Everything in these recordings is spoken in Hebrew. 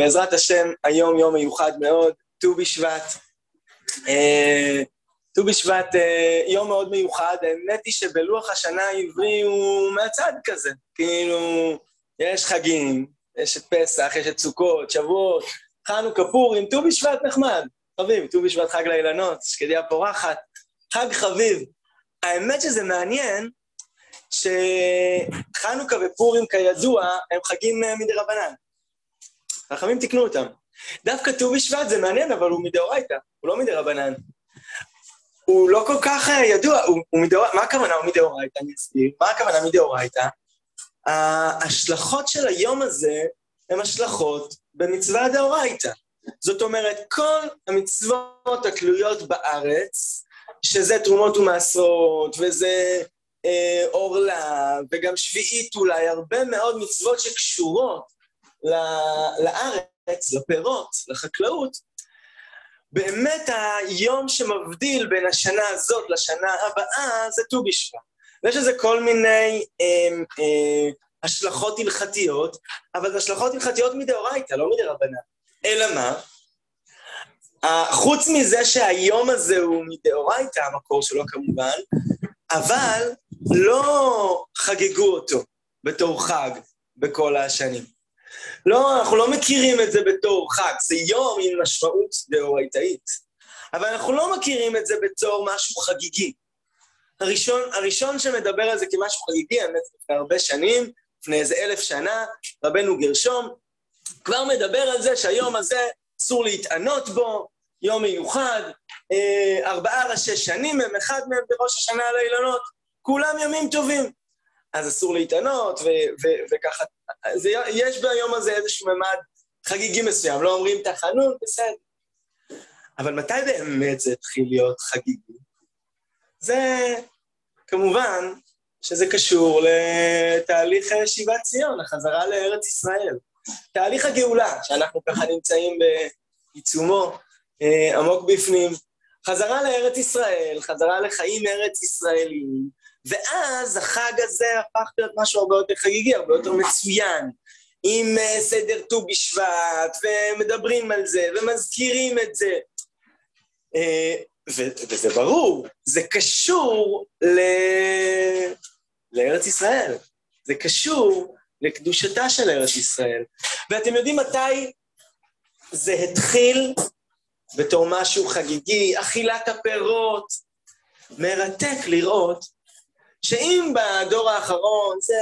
בעזרת השם, היום יום מיוחד מאוד, ט"ו בשבט. אה, ט"ו בשבט אה, יום מאוד מיוחד, האמת היא שבלוח השנה העברי הוא מהצד כזה. כאילו, יש חגים, יש את פסח, יש את סוכות, שבועות, חנוכה, פורים, ט"ו בשבט נחמד. חביב, ט"ו בשבט חג לאילנות, שקדיה פורחת, חג חביב. האמת שזה מעניין, שחנוכה ופורים כידוע הם חגים אה, מדרבנן. חכמים תיקנו אותם. דווקא ט"ו בשבט זה מעניין, אבל הוא מדאורייתא, הוא לא מדרבנן. הוא לא כל כך אה, ידוע, הוא, הוא מדאורייתא, מה הכוונה הוא מדאורייתא? אני אסביר. מה הכוונה מדאורייתא? ההשלכות של היום הזה הן השלכות במצווה דאורייתא. זאת אומרת, כל המצוות התלויות בארץ, שזה תרומות ומעשרות, וזה אה, עורלה, וגם שביעית אולי, הרבה מאוד מצוות שקשורות לארץ, לפירות, לחקלאות, באמת היום שמבדיל בין השנה הזאת לשנה הבאה זה ט"ו בשבט. ויש לזה כל מיני אה, אה, השלכות הלכתיות, אבל זה השלכות הלכתיות מדאורייתא, לא מדרבנן. אלא מה? חוץ מזה שהיום הזה הוא מדאורייתא, המקור שלו כמובן, אבל לא חגגו אותו בתור חג בכל השנים. לא, אנחנו לא מכירים את זה בתור חג, זה יום עם משמעות דאורייתאית, אבל אנחנו לא מכירים את זה בתור משהו חגיגי. הראשון, הראשון שמדבר על זה כמשהו חגיגי, האמת, לפני הרבה שנים, לפני איזה אלף שנה, רבנו גרשום, כבר מדבר על זה שהיום הזה אסור להתענות בו, יום מיוחד, אה, ארבעה ראשי שנים הם, אחד מהם בראש השנה על האילנות, כולם ימים טובים. אז אסור להתענות, וככה, זה, יש ביום הזה איזשהו ממד חגיגי מסוים, לא אומרים תחנות, בסדר. אבל מתי באמת זה התחיל להיות חגיגי? זה כמובן שזה קשור לתהליך שיבת ציון, החזרה לארץ ישראל. תהליך הגאולה, שאנחנו ככה נמצאים בעיצומו, אה, עמוק בפנים. חזרה לארץ ישראל, חזרה לחיים ארץ ישראליים, ואז החג הזה הפך להיות משהו הרבה יותר חגיגי, הרבה יותר מצוין, עם אה, סדר ט"ו בשבט, ומדברים על זה, ומזכירים את זה. אה, וזה ברור, זה קשור ל... לארץ ישראל. זה קשור לקדושתה של ארץ ישראל. ואתם יודעים מתי זה התחיל בתור משהו חגיגי, אכילת הפירות. מרתק לראות שאם בדור האחרון זה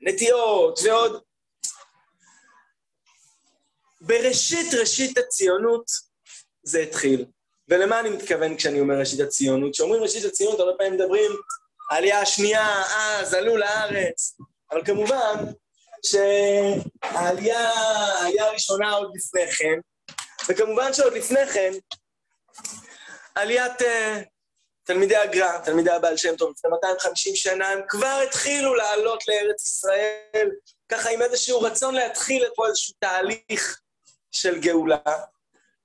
נטיעות ועוד... בראשית ראשית הציונות זה התחיל. ולמה אני מתכוון כשאני אומר ראשית הציונות? כשאומרים ראשית הציונות, הרבה פעמים מדברים העלייה השנייה, אז עלו לארץ. אבל כמובן שהעלייה הראשונה עוד לפני כן, וכמובן שעוד לפני כן, עליית uh, תלמידי הגר"א, תלמידי הבעל שם טוב, לפני 250 שנה, הם כבר התחילו לעלות לארץ ישראל, ככה עם איזשהו רצון להתחיל פה איזשהו תהליך של גאולה.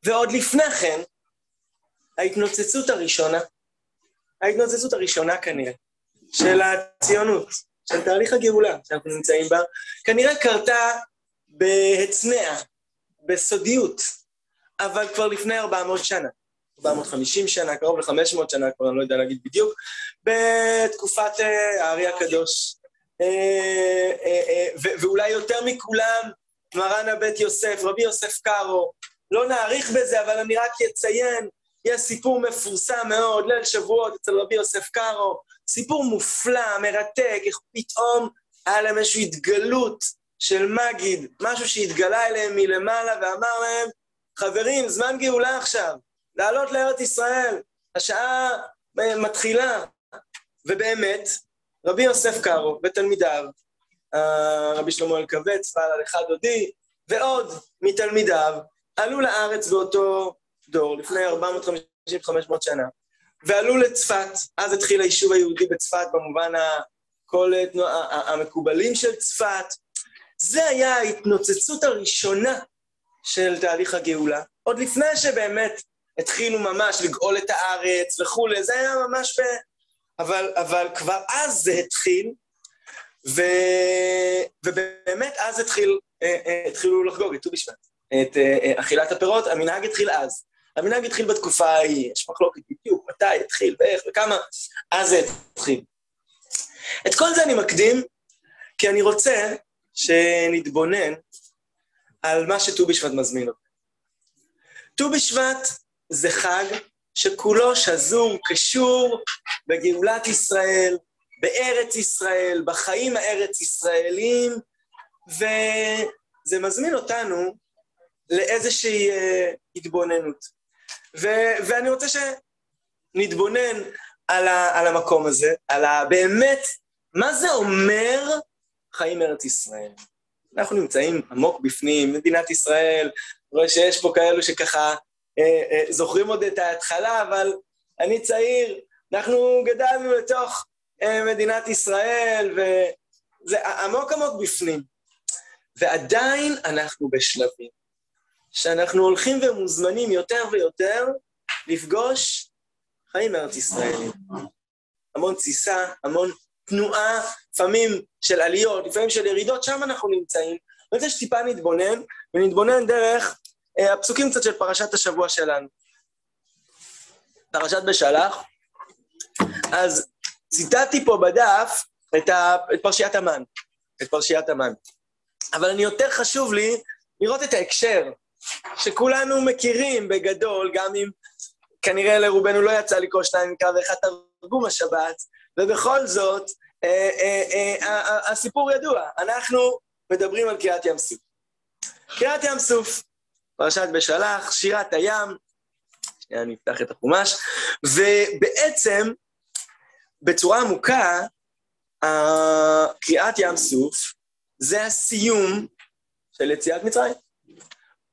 ועוד לפני כן, ההתנוצצות הראשונה, ההתנוצצות הראשונה כנראה, של הציונות, של תהליך הגאולה שאנחנו נמצאים בה, כנראה קרתה בהצנע, בסודיות, אבל כבר לפני 400 שנה. 450 שנה, קרוב ל-500 שנה, כבר אני לא יודע להגיד בדיוק, בתקופת אה, הארי הקדוש. אה, אה, ואולי יותר מכולם, מרן הבית יוסף, רבי יוסף קארו. לא נאריך בזה, אבל אני רק אציין, יש סיפור מפורסם מאוד, ליל שבועות אצל רבי יוסף קארו, סיפור מופלא, מרתק, איך פתאום היה להם איזושהי התגלות של מגיד, משהו שהתגלה אליהם מלמעלה ואמר להם, חברים, זמן גאולה עכשיו, לעלות לארץ ישראל, השעה מתחילה. ובאמת, רבי יוסף קארו ותלמידיו, רבי שלמה אלקבץ, בעל הלכה דודי, ועוד מתלמידיו, עלו לארץ באותו דור, לפני 450-500 שנה, ועלו לצפת, אז התחיל היישוב היהודי בצפת במובן ה... כל המקובלים של צפת. זה היה ההתנוצצות הראשונה של תהליך הגאולה, עוד לפני שבאמת התחילו ממש לגאול את הארץ וכולי, זה היה ממש ב... אבל, אבל כבר אז זה התחיל, ו... ובאמת אז התחיל התחילו לחגוג את ט"ו בשבט, את אכילת הפירות, המנהג התחיל אז. המנהג התחיל בתקופה ההיא, יש מחלוקת בדיוק מתי התחיל ואיך וכמה, אז זה התחיל. את כל זה אני מקדים, כי אני רוצה שנתבונן על מה שט"ו בשבט מזמין אותנו. ט"ו בשבט זה חג שכולו שזור, קשור בגאולת ישראל, בארץ ישראל, בחיים הארץ-ישראלים, וזה מזמין אותנו לאיזושהי uh, התבוננות. ו- ואני רוצה שנתבונן על, ה- על המקום הזה, על ה- באמת, מה זה אומר חיים ארץ ישראל. אנחנו נמצאים עמוק בפנים, מדינת ישראל, רואה שיש פה כאלו שככה זוכרים עוד את ההתחלה, אבל אני צעיר, אנחנו גדלנו לתוך אה, מדינת ישראל, וזה עמוק עמוק בפנים. ועדיין אנחנו בשלבים, שאנחנו הולכים ומוזמנים יותר ויותר לפגוש חיים ארץ ישראלים. המון תסיסה, המון תנועה, לפעמים של עליות, לפעמים של ירידות, שם אנחנו נמצאים. אני רוצה שטיפה נתבונן, ונתבונן דרך אה, הפסוקים קצת של פרשת השבוע שלנו. פרשת בשלח, אז ציטטתי פה בדף את, ה, את פרשיית המן, את פרשיית המן. אבל אני יותר חשוב לי לראות את ההקשר, שכולנו מכירים בגדול, גם אם כנראה לרובנו לא יצא לקרוא שניים מקו ואחד תרגום השבת, ובכל זאת, אה, אה, אה, הסיפור ידוע, אנחנו מדברים על קריעת ים סוף. קריעת ים סוף, פרשת בשלח, שירת הים, שנייה אני אפתח את החומש, ובעצם, בצורה עמוקה, קריעת ים סוף זה הסיום של יציאת מצרים.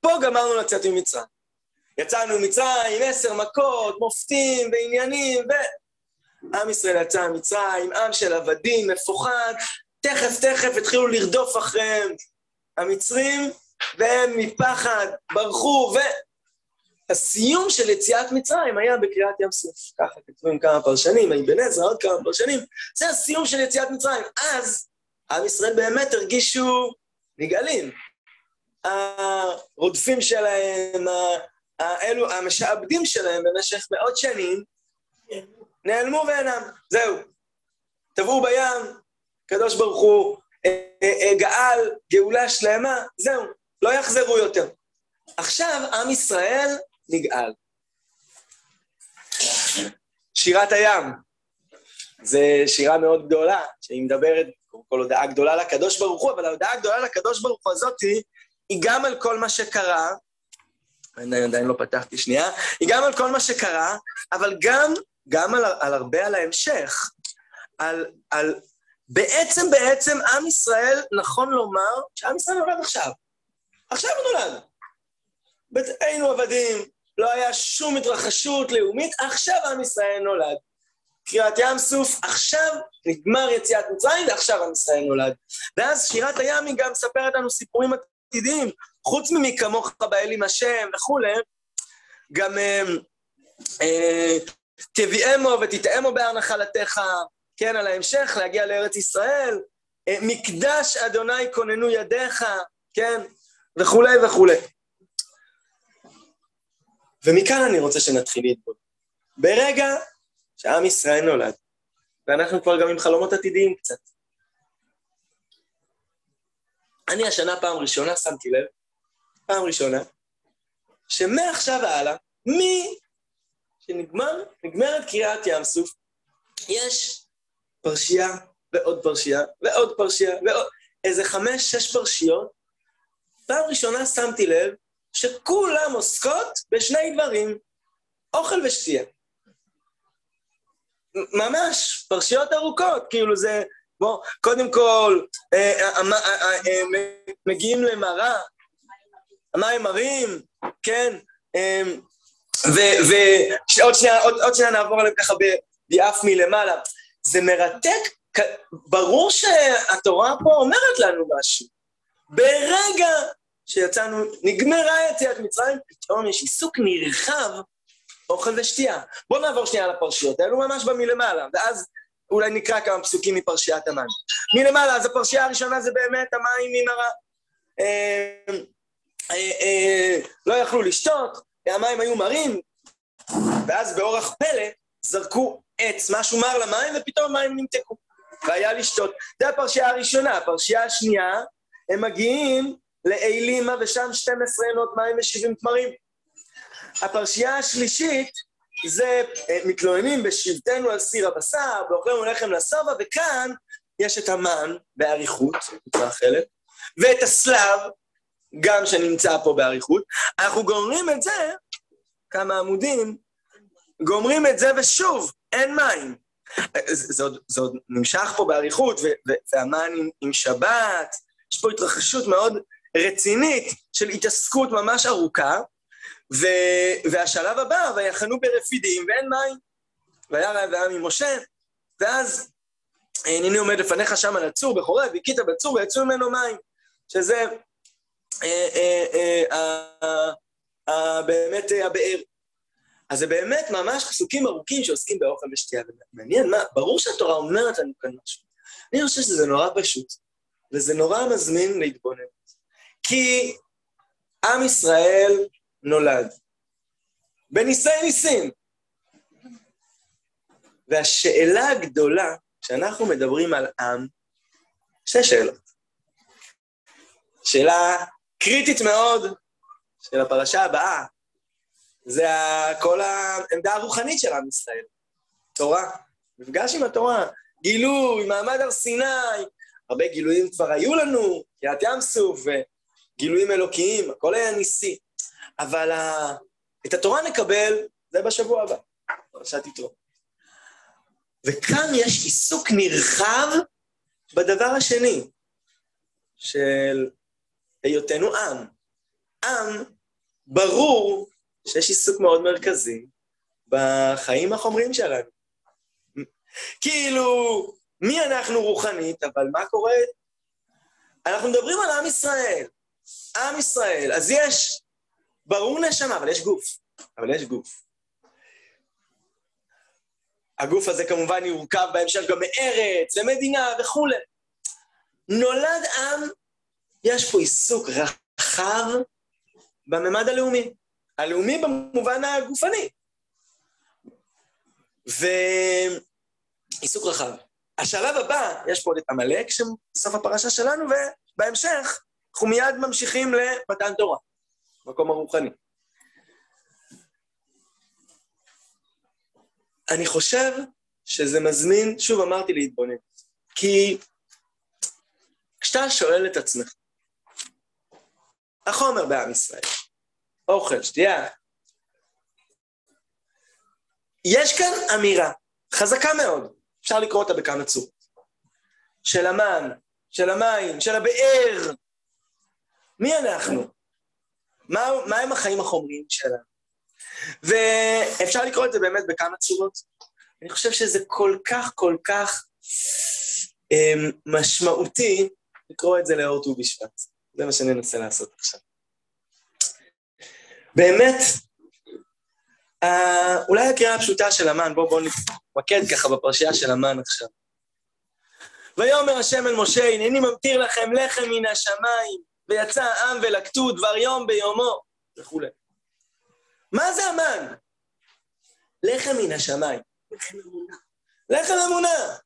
פה גמרנו לצאת ממצרים. יצאנו ממצרים, עשר מכות, מופתים ועניינים, ועם ישראל יצא ממצרים, עם של עבדים, מפוחד, תכף תכף התחילו לרדוף אחריהם המצרים, והם מפחד ברחו, והסיום של יציאת מצרים היה בקריאת ים סוף. ככה כתובים כמה פרשנים, אבן עזרא, עוד כמה פרשנים, זה הסיום של יציאת מצרים. אז עם ישראל באמת הרגישו נגאלים. הרודפים שלהם, האלו, המשעבדים שלהם במשך מאות שנים, נעלמו ואינם, זהו. טבעו בים, הקדוש ברוך הוא אה, אה, גאל, גאולה שלמה, זהו, לא יחזרו יותר. עכשיו עם ישראל נגאל. שירת הים, זו שירה מאוד גדולה, שהיא מדברת, קודם כל הודעה גדולה לקדוש ברוך הוא, אבל ההודעה הגדולה לקדוש ברוך הוא הזאת היא גם על כל מה שקרה, עדיין, עדיין לא פתחתי שנייה, היא גם על כל מה שקרה, אבל גם, גם על, על הרבה על ההמשך. על, על בעצם, בעצם, עם ישראל, נכון לומר שעם ישראל נולד עכשיו. עכשיו הוא נולד. היינו עבדים, לא היה שום התרחשות לאומית, עכשיו עם ישראל נולד. קריאת ים סוף, עכשיו נגמר יציאת מצרים ועכשיו עם ישראל נולד. ואז שירת הים היא גם מספרת לנו סיפורים עתידיים, חוץ ממי כמוך באל עם השם וכולי, גם אה, אה, תביאמו ותטעמו בהר נחלתך, כן, על ההמשך, להגיע לארץ ישראל, אה, מקדש אדוני כוננו ידיך, כן, וכולי וכולי. ומכאן אני רוצה שנתחיל להתבונן. ברגע שעם ישראל נולד, ואנחנו כבר גם עם חלומות עתידיים קצת. אני השנה פעם ראשונה שמתי לב, פעם ראשונה, שמעכשיו והלאה, מי שנגמר, נגמרת קריאת ים סוף, יש פרשייה ועוד פרשייה ועוד פרשייה ועוד... איזה חמש, שש פרשיות. פעם ראשונה שמתי לב שכולם עוסקות בשני דברים, אוכל ושתייה. ממש, פרשיות ארוכות, כאילו זה, בוא, קודם כל, אה, אה, אה, מגיעים למראה, המים מרים, כן, ועוד שנייה, עוד, עוד שנייה נעבור עליהם ככה ביעף מלמעלה. זה מרתק, ברור שהתורה פה אומרת לנו משהו. ברגע שיצאנו, נגמרה יציאת מצרים, פתאום יש עיסוק נרחב אוכל ושתייה. בואו נעבור שנייה לפרשיות האלו ממש במלמעלה, ואז אולי נקרא כמה פסוקים מפרשיית המים. מלמעלה, אז הפרשייה הראשונה זה באמת המים ממראה. אה, אה, אה, לא יכלו לשתות, המים היו מרים, ואז באורח פלא זרקו עץ, משהו מר למים, ופתאום המים נמתקו, והיה לשתות. זו הפרשייה הראשונה. הפרשייה השנייה, הם מגיעים לאלימה, ושם 12 עינות מים ו-70 תמרים. הפרשייה השלישית, זה אה, מתלוננים בשבטנו על סיר הבשר, באוכלנו לחם לשובע, וכאן יש את המן באריכות, חלק, ואת הסלב, גם שנמצא פה באריכות. אנחנו גומרים את זה, כמה עמודים, גומרים את זה ושוב, אין מים. זה, זה, עוד, זה עוד נמשך פה באריכות, והמן עם, עם שבת, יש פה התרחשות מאוד רצינית של התעסקות ממש ארוכה, ו, והשלב הבא, ויחנו ברפידים ואין מים. והיה רעב העם עם משה, ואז הנני עומד לפניך שם על הצור בחורב, והכית בצור ויצאו ממנו מים, שזה אה, אה, אה, באמת הבאר. אז זה באמת ממש פסוקים ארוכים שעוסקים באוכל ושתייה. מעניין, מה, ברור שהתורה אומרת לנו כאן משהו. אני חושב שזה נורא פשוט, וזה נורא מזמין להתבונן. כי עם ישראל נולד. בניסי ניסים. והשאלה הגדולה, כשאנחנו מדברים על עם, שתי שאלות. שאלה קריטית מאוד של הפרשה הבאה, זה כל העמדה הרוחנית של עם ישראל. תורה, מפגש עם התורה, גילוי, מעמד הר סיני, הרבה גילויים כבר היו לנו, קריאת ים סוף, וגילויים אלוקיים, הכל היה ניסי. אבל ה... את התורה נקבל, זה בשבוע הבא, פרשת יתרו. וכאן יש עיסוק נרחב בדבר השני, של היותנו עם. עם, ברור שיש עיסוק מאוד מרכזי בחיים החומריים שלנו. כאילו, מי אנחנו רוחנית, אבל מה קורה? אנחנו מדברים על עם ישראל. עם ישראל. אז יש, ברור נשמה, אבל יש גוף. אבל יש גוף. הגוף הזה כמובן יורכב בהמשך גם מארץ, למדינה וכולי. נולד עם, יש פה עיסוק רחב בממד הלאומי. הלאומי במובן הגופני. ועיסוק רחב. השלב הבא, יש פה את עמלק, בסוף הפרשה שלנו, ובהמשך אנחנו מיד ממשיכים למתן תורה, מקום הרוחני. אני חושב שזה מזמין, שוב אמרתי להתבונן, כי כשאתה שואל את עצמך, החומר בעם ישראל, אוכל, שתייה. יש כאן אמירה חזקה מאוד, אפשר לקרוא אותה בכמה צורות, של המן, של המים, של הבאר. מי אנחנו? מה, מה הם החיים החומריים שלנו? ואפשר לקרוא את זה באמת בכמה צורות. אני חושב שזה כל כך, כל כך אה, משמעותי לקרוא את זה לאור ט"ו בשבט. זה מה שאני אנסה לעשות עכשיו. באמת, אולי הקריאה הפשוטה של המן, בואו בוא נתמקד ככה בפרשייה של המן עכשיו. ויאמר השם אל משה, הנני ממטיר לכם לחם מן השמיים, ויצא העם ולקטו דבר יום ביומו, וכולי. מה זה המן? לחם מן השמיים. לחם אמונה. לחם אמונה.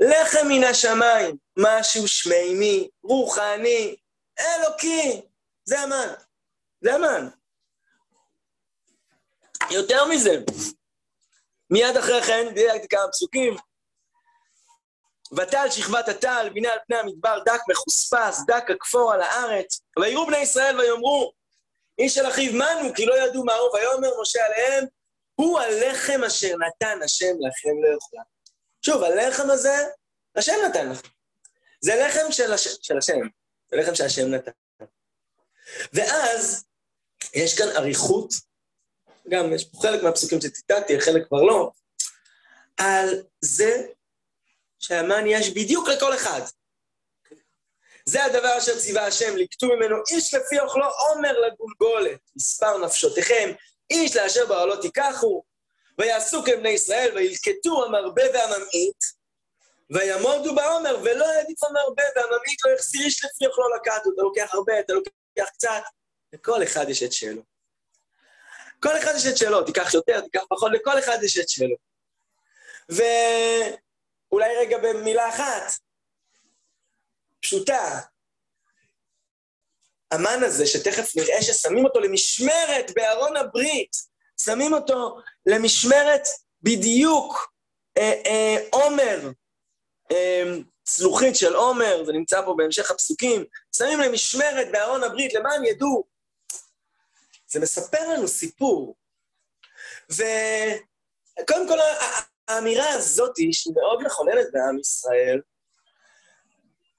לחם מן השמיים, משהו שמימי, רוחני, אלוקי. זה המן. זה המן. יותר מזה, מיד אחרי כן, דילגתי כמה פסוקים, ותל שכבת הטל, והנה על פני המדבר דק מחוספס, דק הכפור על הארץ, ויראו בני ישראל ויאמרו, איש של אחיו מנו, כי לא ידעו מהו, ויאמר משה עליהם, הוא הלחם אשר נתן השם לכם לאכולה. שוב, הלחם הזה, השם נתן לכם. זה לחם של, הש... של השם, זה לחם שהשם נתן. ואז יש כאן אריכות גם יש פה חלק מהפסוקים שציטטתי, חלק כבר לא, על זה שהמן יש בדיוק לכל אחד. זה הדבר אשר ציווה השם, לקטו ממנו איש לפי אוכלו עומר לגולגולת, מספר נפשותיכם, איש לאשר בעלות תיקחו, ויעשו כבני ישראל, וילקטו המרבה והממעיט, וימודו בעומר, ולא העדיף הרבה, והממית לא החסיר איש לפי אוכלו לקחת, אתה לוקח הרבה, אתה לוקח קצת, לכל אחד יש את שלו. כל אחד יש את שלו, תיקח יותר, תיקח פחות, לכל אחד יש את שלו. ואולי רגע במילה אחת, פשוטה, המן הזה, שתכף נראה ששמים אותו למשמרת בארון הברית, שמים אותו למשמרת בדיוק אה, אה, עומר, אה, צלוחית של עומר, זה נמצא פה בהמשך הפסוקים, שמים למשמרת בארון הברית, למען ידעו. זה מספר לנו סיפור. וקודם כל, האמירה הזאת, שהיא מאוד מכוננת בעם ישראל,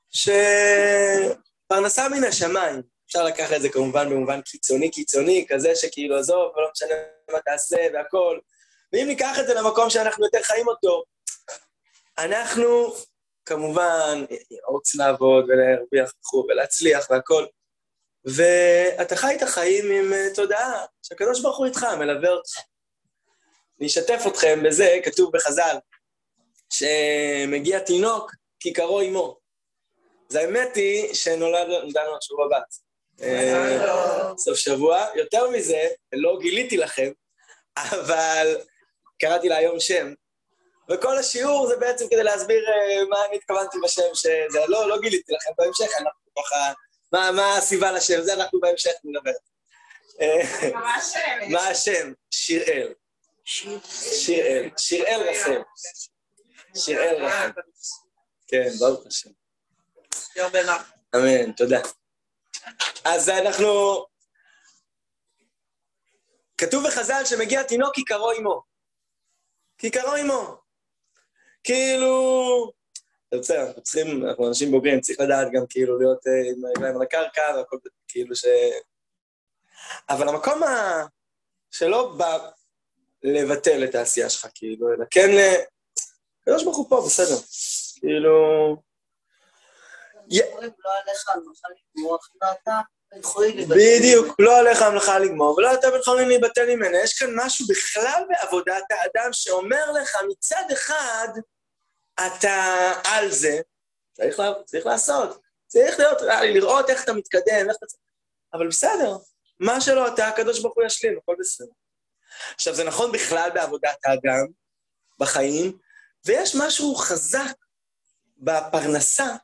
שפרנסה מן השמיים, אפשר לקחת את זה כמובן במובן קיצוני קיצוני, כזה שכאילו עזוב, ולא משנה מה תעשה והכל. ואם ניקח את זה למקום שאנחנו יותר חיים אותו, אנחנו כמובן רוצים לעבוד ולהרוויח וכו' ולהצליח והכל. ואתה חי את החיים עם אה, תודעה שהקדוש ברוך הוא איתך, מלווה אותך. אני אשתף אתכם בזה, כתוב בחז"ל, שמגיע תינוק, כיכרו עמו. אז האמת היא שנולדנו השבוע בת. אה, סוף שבוע. יותר מזה, לא גיליתי לכם, אבל קראתי לה היום שם. וכל השיעור זה בעצם כדי להסביר אה, מה אני התכוונתי בשם שזה, לא, לא גיליתי לכם בהמשך, אנחנו ככה, מה, מה הסיבה לשם, זה אנחנו בהמשך נדבר. אה, מה השם? שיראל. שיראל. שיראל רחל. שיראל רחל. כן, ברוך השם. אמן, תודה. אז אנחנו... כתוב בחז"ל שמגיע תינוק כיכרו עמו. כיכרו עמו. כאילו... בסדר, אנחנו צריכים, אנחנו אנשים בוגרים, צריך לדעת גם כאילו להיות אה, עם הרגליים על הקרקע והכל כאילו ש... אבל המקום ה... שלא בא לבטל את העשייה שלך, כאילו, אלא כן ל... הקדוש ברוך הוא פה, בסדר. כאילו... בדיוק, לא עליך המלאכה לגמור, ולא אתה בן חורין להיבטל ממנה. יש כאן משהו בכלל בעבודת האדם שאומר לך, מצד אחד, אתה על זה, צריך, לה, צריך לעשות, צריך להיות, לראות איך אתה מתקדם, איך אתה... אבל בסדר, מה שלא אתה, הקדוש ברוך הוא ישלים, הכל בסדר. עכשיו, זה נכון בכלל בעבודת האדם, בחיים, ויש משהו חזק בפרנסה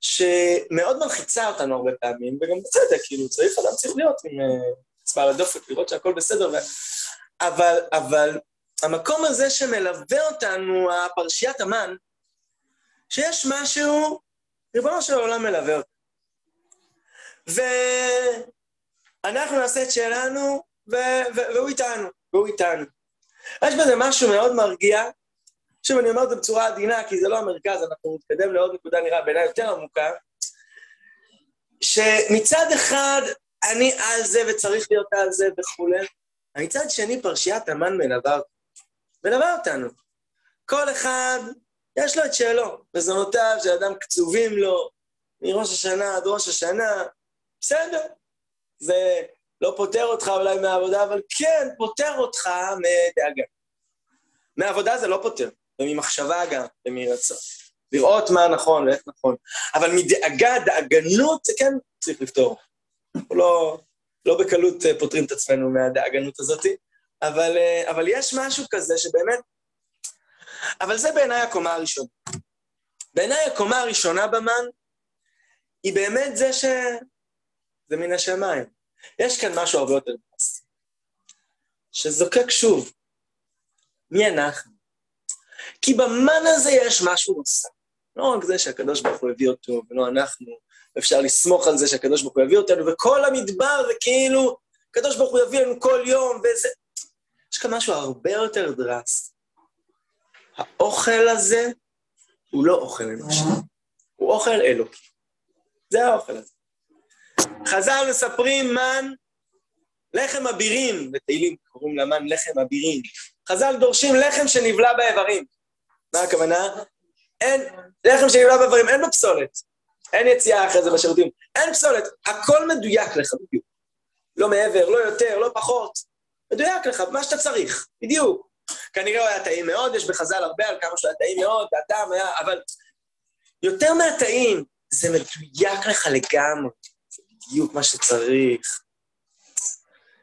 שמאוד מלחיצה אותנו הרבה פעמים, וגם בצדק, כאילו, צריך, אדם צריך להיות עם אצבע על הדופק, לראות שהכל בסדר, ו... אבל, אבל המקום הזה שמלווה אותנו, הפרשיית המן, שיש משהו, ריבונו של העולם מלווה אותנו. ואנחנו נעשה את שלנו, ו- והוא איתנו, והוא איתנו. יש בזה משהו מאוד מרגיע, שוב, אני אומר את זה בצורה עדינה, כי זה לא המרכז, אנחנו נתקדם לעוד נקודה נראה בעיניי יותר עמוקה, שמצד אחד אני על זה וצריך להיות על זה וכולי, מצד שני פרשיית המן מלווה אותנו. מלווה אותנו. כל אחד, יש לו את שלו. מזונותיו של אדם קצובים לו, מראש השנה עד ראש השנה, בסדר. זה לא פוטר אותך אולי מהעבודה, אבל כן פוטר אותך מדאגה. מעבודה זה לא פוטר. וממחשבה גם, ומרצון. לראות מה נכון ואיך נכון. אבל מדאגה, דאגנות, זה כן צריך לפתור. אנחנו לא, לא בקלות אה, פותרים את עצמנו מהדאגנות הזאת, אבל, אה, אבל יש משהו כזה שבאמת... אבל זה בעיניי הקומה הראשונה. בעיניי הקומה הראשונה במן היא באמת זה ש... זה מן השמיים. יש כאן משהו הרבה יותר מעשי, שזוקק שוב. מי אנחנו? כי במן הזה יש משהו נוסף. לא רק זה שהקדוש ברוך הוא הביא אותו, ולא אנחנו, אפשר לסמוך על זה שהקדוש ברוך הוא יביא אותנו, וכל המדבר זה כאילו, הקדוש ברוך הוא יביא לנו כל יום, וזה... יש כאן משהו הרבה יותר דרסטי. האוכל הזה הוא לא אוכל אנושי, הוא אוכל אלוקי. זה האוכל הזה. חז"ל מספרים מן, לחם אבירים, בתהילים קוראים למן לחם אבירים. חז"ל דורשים לחם שנבלע באיברים. מה הכוונה? אין, לחם שנבלע באיברים, אין בפסולת. אין יציאה אחרי זה בשירותים. אין פסולת, הכל מדויק לך בדיוק. לא מעבר, לא יותר, לא פחות. מדויק לך, מה שאתה צריך, בדיוק. כנראה הוא היה טעים מאוד, יש בחז"ל הרבה על כמה שהוא היה טעים מאוד, והטעם היה, אבל יותר מהטעים, זה מדויק לך לגמרי, זה בדיוק מה שצריך.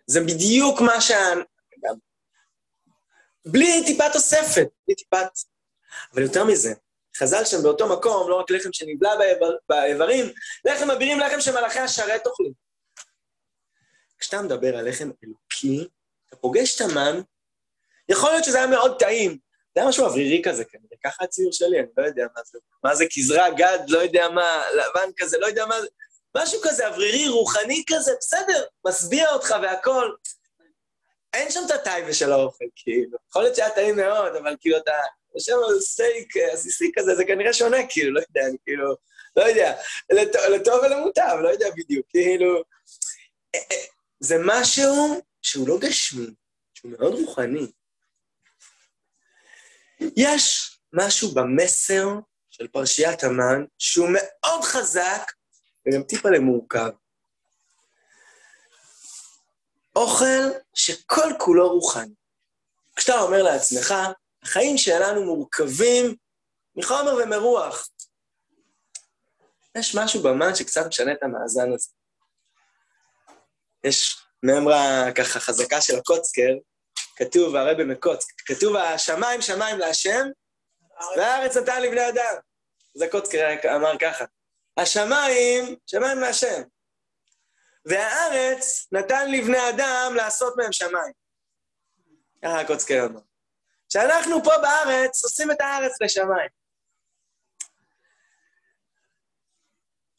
זה בדיוק מה שה... בלי טיפה תוספת, בלי טיפת... אבל יותר מזה, חז"ל שם באותו מקום, לא רק לחם שנבלע באיבר, באיברים, לחם אבירים, לחם שמלאכי השרת אוכלים. כשאתה מדבר על לחם אלוקי, אתה פוגש את המן, יכול להיות שזה היה מאוד טעים. זה היה משהו אוורירי כזה כנראה, ככה הציור שלי, אני לא יודע מה זה. מה זה כזרע גד, לא יודע מה, לבן כזה, לא יודע מה זה. משהו כזה אוורירי, רוחני כזה, בסדר, משביע אותך והכול. אין שם את הטייבה של האוכל, כאילו. יכול להיות שהיה טעים מאוד, אבל כאילו אתה יושב על סטייק עסיסי כזה, זה כנראה שונה, כאילו, לא יודע, אני כאילו, לא יודע, לטוב ולמוטב, לא יודע בדיוק, כאילו... אה, אה, זה משהו שהוא לא גשמי, שהוא מאוד רוחני. יש משהו במסר של פרשיית המן שהוא מאוד חזק וגם טיפה למורכב. אוכל שכל כולו רוחני. כשאתה אומר לעצמך, החיים שלנו מורכבים מחומר ומרוח. יש משהו במן שקצת משנה את המאזן הזה. יש ממרה ככה חזקה של הקוצקר, כתוב, הרבי מקוץ, כתוב השמיים שמיים להשם, והארץ נתן לבני אדם. זה קוצקר אמר ככה, השמיים, שמיים להשם, והארץ נתן לבני אדם לעשות מהם שמיים. ככה הקוצקר אמר. שאנחנו פה בארץ עושים את הארץ לשמיים.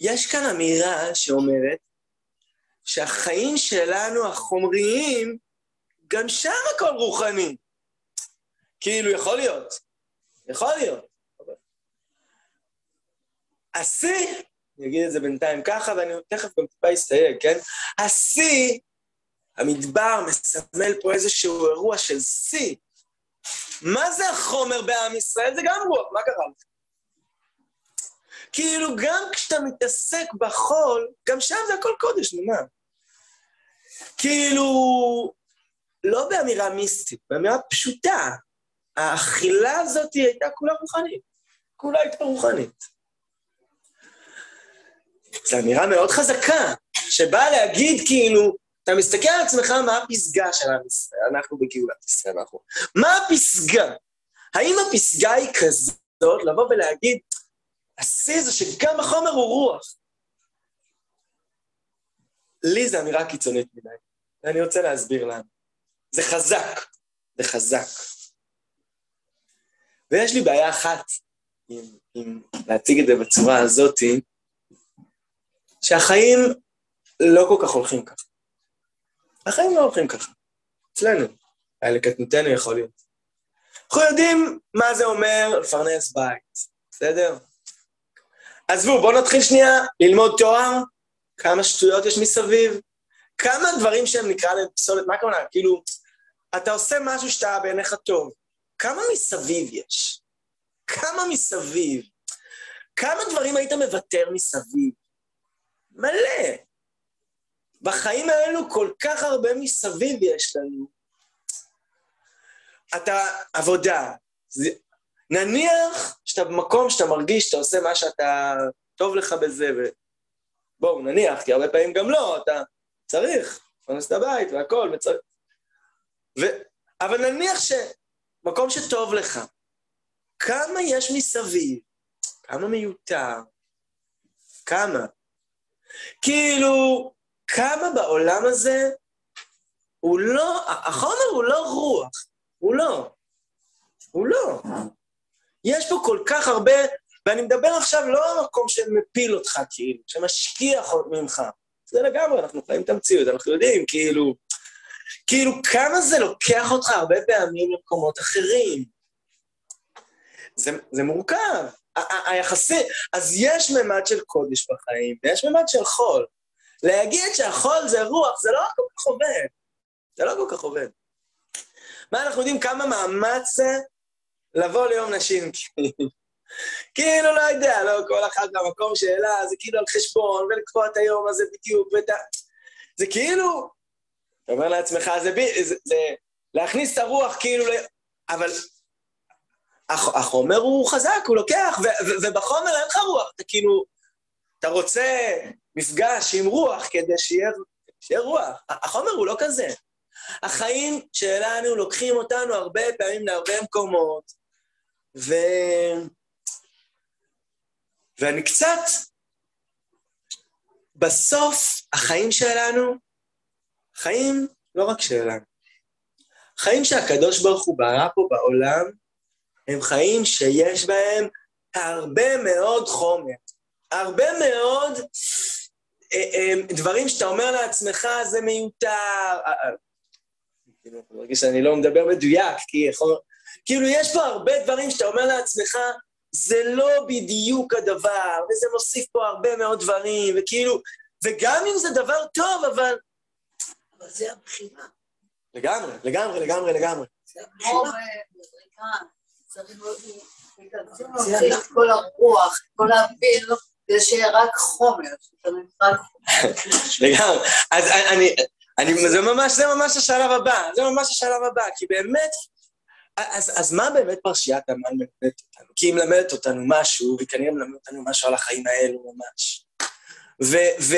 יש כאן אמירה שאומרת שהחיים שלנו החומריים, גם שם הכל רוחני. כאילו, יכול להיות. יכול להיות. השיא, אני אגיד את זה בינתיים ככה, ואני תכף גם טיפה אסתייג, כן? השיא, המדבר מסמל פה איזשהו אירוע של שיא. מה זה החומר בעם ישראל? זה גם רוח, מה קרה לך? כאילו, גם כשאתה מתעסק בחול, גם שם זה הכל קודש, נו מה? כאילו, לא באמירה מיסטית, באמירה פשוטה. האכילה הזאת הייתה כולה רוחנית. כולה הייתה רוחנית. זו אמירה מאוד חזקה, שבאה להגיד כאילו, אתה מסתכל על עצמך, מה הפסגה של עם ישראל? אנחנו בגאולת ישראל, אנחנו... מה הפסגה? האם הפסגה היא כזאת, לבוא ולהגיד, השיא זה שגם החומר הוא רוח? לי זו אמירה קיצונית מדי, ואני רוצה להסביר למה. זה חזק, זה חזק. ויש לי בעיה אחת עם, עם להציג את זה בצורה הזאתי, שהחיים לא כל כך הולכים ככה. החיים לא הולכים ככה. אצלנו. היה לקטנותנו יכול להיות. אנחנו יודעים מה זה אומר לפרנס בית, בסדר? עזבו, בואו נתחיל שנייה ללמוד תואר, כמה שטויות יש מסביב, כמה דברים שהם נקרא להם פסולת, מה הכוונה? כאילו, אתה עושה משהו שאתה בעיניך טוב, כמה מסביב יש? כמה מסביב? כמה דברים היית מוותר מסביב? מלא. בחיים האלו כל כך הרבה מסביב יש לנו. אתה, עבודה. זה, נניח שאתה במקום שאתה מרגיש שאתה עושה מה שאתה טוב לך בזה, ובואו, נניח, כי הרבה פעמים גם לא, אתה צריך, לפרנס את הבית והכל. ו... אבל נניח שמקום שטוב לך, כמה יש מסביב? כמה מיותר? כמה? כאילו, כמה בעולם הזה הוא לא, החומר הוא לא רוח, הוא לא. הוא לא. יש פה כל כך הרבה, ואני מדבר עכשיו לא על מקום שמפיל אותך, כאילו, שמשקיע ממך. זה לגמרי, אנחנו חיים את המציאות, אנחנו יודעים, כאילו, כאילו, כמה זה לוקח אותך הרבה פעמים למקומות אחרים. זה, זה מורכב. היחסי, אז יש ממד של קודש בחיים, ויש ממד של חול. להגיד שהחול זה רוח, זה לא כל כך עובד. זה לא כל כך עובד. מה אנחנו יודעים כמה מאמץ זה לבוא ליום נשים? כאילו, לא יודע, לא, כל אחת במקום שאלה, זה כאילו על חשבון, ולקבוע את היום הזה בדיוק, ואת ה... זה כאילו, אתה אומר לעצמך, זה, ב... זה, זה להכניס את הרוח כאילו, אבל החומר הוא חזק, הוא לוקח, ובחומר אין לך רוח, אתה כאילו, אתה רוצה מפגש עם רוח כדי שיהיה, שיהיה רוח. החומר הוא לא כזה. החיים שלנו לוקחים אותנו הרבה פעמים להרבה מקומות, ו... ואני קצת, בסוף החיים שלנו, חיים לא רק שלנו, חיים שהקדוש ברוך הוא ברא פה בעולם, הם חיים שיש בהם הרבה מאוד חומר, הרבה מאוד אה, אה, דברים שאתה אומר לעצמך, זה מיותר. אה, כאילו, אני מרגיש שאני לא מדבר מדויק, כי יכול... כאילו, יש פה הרבה דברים שאתה אומר לעצמך, זה לא בדיוק הדבר, וזה מוסיף פה הרבה מאוד דברים, וכאילו, וגם אם זה דבר טוב, אבל... אבל זה הבחירה. לגמרי, לגמרי, לגמרי, לגמרי. זה הבחירה. צריך את כל הרוח, כל האוויר, כדי שיהיה רק חומר, לגמרי. אז אני, אני, זה ממש, זה ממש השלב הבא, זה ממש השלב הבא, כי באמת, אז, אז מה באמת פרשיית המן מלמדת אותנו? כי היא מלמדת אותנו משהו, והיא כנראה מלמדת אותנו משהו על החיים האלו ממש. ו, ו,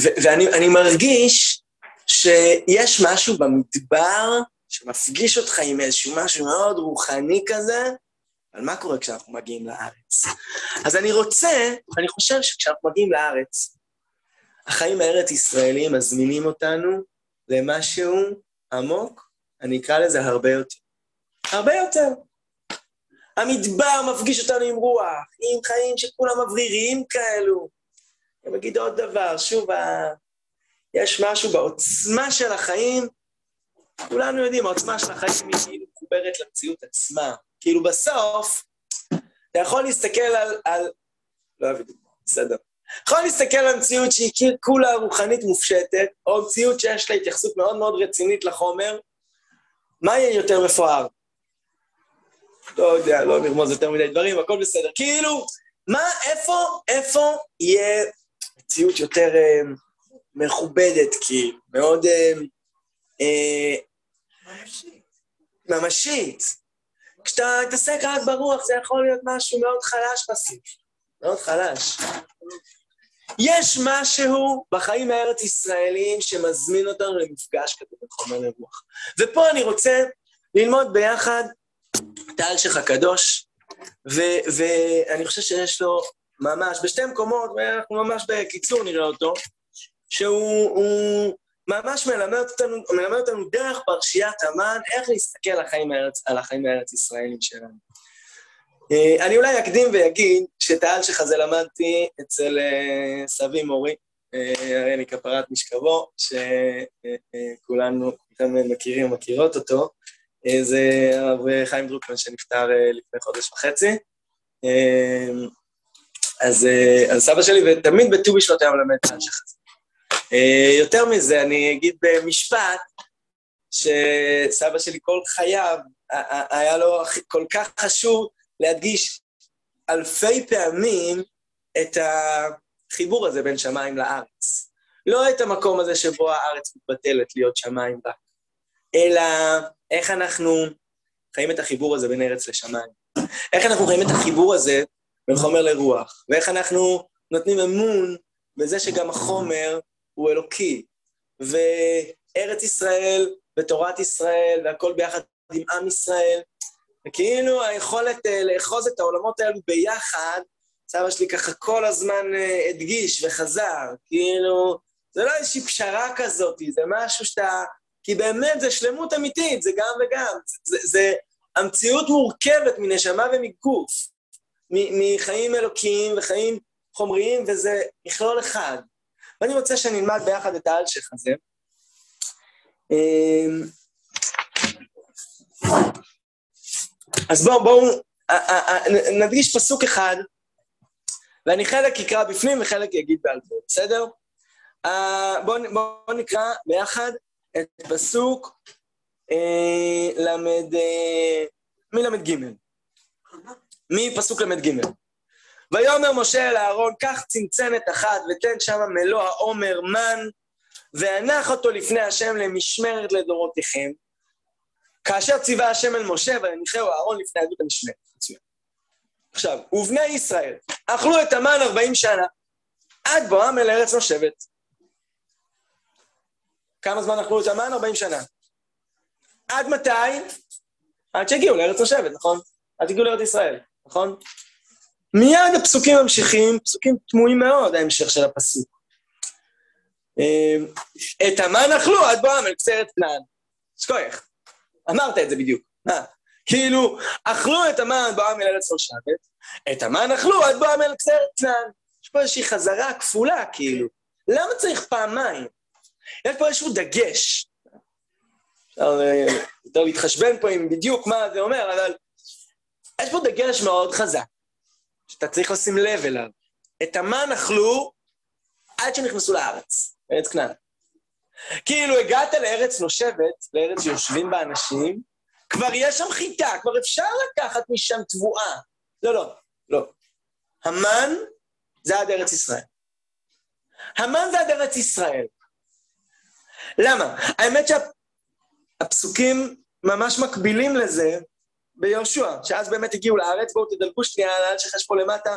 ו, ואני מרגיש שיש משהו במדבר שמפגיש אותך עם איזשהו משהו מאוד רוחני כזה, על מה קורה כשאנחנו מגיעים לארץ. אז אני רוצה, אני חושב שכשאנחנו מגיעים לארץ, החיים הארץ-ישראלים מזמינים אותנו למשהו עמוק, אני אקרא לזה הרבה יותר. הרבה יותר. המדבר מפגיש אותנו עם רוח, עם חיים שכולם מברירים כאלו. אני אגיד עוד דבר, שוב, ה... יש משהו בעוצמה של החיים, כולנו יודעים, העוצמה של החיים היא כאילו מחוברת למציאות עצמה. כאילו בסוף, אתה יכול להסתכל על... על... לא אוהב דוגמא, בסדר. יכול להסתכל על מציאות שהיא כאילו כולה רוחנית מופשטת, או מציאות שיש לה התייחסות מאוד מאוד רצינית לחומר, מה יהיה יותר מפואר? לא יודע, לא נרמוז יותר מדי דברים, הכל בסדר. כאילו, מה, איפה, איפה יהיה מציאות יותר אה, מכובדת, כאילו, מאוד... אה, אה, ממשית. ממשית. כשאתה מתעסק רק ברוח, זה יכול להיות משהו מאוד חלש בסוף. מאוד חלש. יש משהו בחיים הארץ-ישראליים שמזמין אותנו למפגש כזה בין חומר לרוח. ופה אני רוצה ללמוד ביחד את האלשיך הקדוש, ואני חושב שיש לו ממש, בשתי מקומות, ואנחנו ממש בקיצור נראה אותו, שהוא ממש מלמד אותנו, מלמד אותנו דרך פרשיית המן, איך להסתכל על החיים, הארץ, על הארץ-ישראלים שלנו. אה, אני אולי אקדים ואגיד שאת האלשיך הזה למדתי אצל אה, סבי מורי, אה, הרי אני כפרת משכבו, שכולנו, כולכם מכירים ומכירות אותו, זה הרב חיים דרוקמן שנפטר לפני חודש וחצי. אז, אז סבא שלי, ותמיד בט"ו בשבט היה מלמד את האלשיך הזה. יותר מזה, אני אגיד במשפט, שסבא שלי כל חייו, היה לו כל כך חשוב להדגיש אלפי פעמים את החיבור הזה בין שמיים לארץ. לא את המקום הזה שבו הארץ מתבטלת להיות שמיים רק, אלא איך אנחנו חיים את החיבור הזה בין ארץ לשמיים. איך אנחנו חיים את החיבור הזה בין חומר לרוח, ואיך אנחנו נותנים אמון בזה שגם החומר הוא אלוקי, וארץ ישראל ותורת ישראל והכל ביחד עם עם ישראל, וכאילו היכולת uh, לאחוז את העולמות האלו ביחד, סבא שלי ככה כל הזמן uh, הדגיש וחזר, כאילו, זה לא איזושהי פשרה כזאת, זה משהו שאתה... כי באמת זה שלמות אמיתית, זה גם וגם. זה, זה, המציאות מורכבת מנשמה ומגוף, מחיים אלוקיים וחיים חומריים, וזה מכלול אחד. ואני רוצה שנלמד ביחד את האלשיך הזה. אז בואו, בואו, נדגיש פסוק אחד, ואני חלק אקרא בפנים וחלק יגיד בעל פה, בסדר? בואו בוא נקרא ביחד את פסוק אה, למד... אה, מל"ג. מפסוק ל"ג. ויאמר משה אל אהרון, קח צנצנת אחת ותן שמה מלוא העומר מן, והנח אותו לפני השם למשמרת לדורותיכם. כאשר ציווה השם אל משה ויניחהו אהרון לפני עדות המשמרת. מצוין. עכשיו, ובני ישראל אכלו את המן ארבעים שנה, עד בואם אל ארץ נושבת. כמה זמן אכלו את המן? ארבעים שנה. עד מתי? עד שהגיעו לארץ נושבת, נכון? עד הגיעו לארץ ישראל, נכון? מיד הפסוקים ממשיכים, פסוקים תמוהים מאוד, ההמשך של הפסוק. אמ, את המן אכלו עד בואם אל קצרת כנען. שכוח, אמרת את זה בדיוק. מה? כאילו, אכלו את המן בואם אל ארץ נושבת, את המן אכלו עד בואם אל כנען. יש פה איזושהי חזרה כפולה, כאילו. למה צריך פעמיים? יש פה איזשהו דגש. אפשר אה, יותר להתחשבן פה עם בדיוק מה זה אומר, אבל יש פה דגש מאוד חזק, שאתה צריך לשים לב אליו. את המן אכלו עד שנכנסו לארץ, ארץ כנען. כאילו הגעת לארץ נושבת, לארץ שיושבים בה אנשים, כבר יש שם חיטה, כבר אפשר לקחת משם תבואה. לא, לא, לא. המן זה עד ארץ ישראל. המן זה עד ארץ ישראל. למה? האמת שהפסוקים ממש מקבילים לזה ביהושע, שאז באמת הגיעו לארץ, בואו תדלגו שנייה על האלשיך יש פה למטה.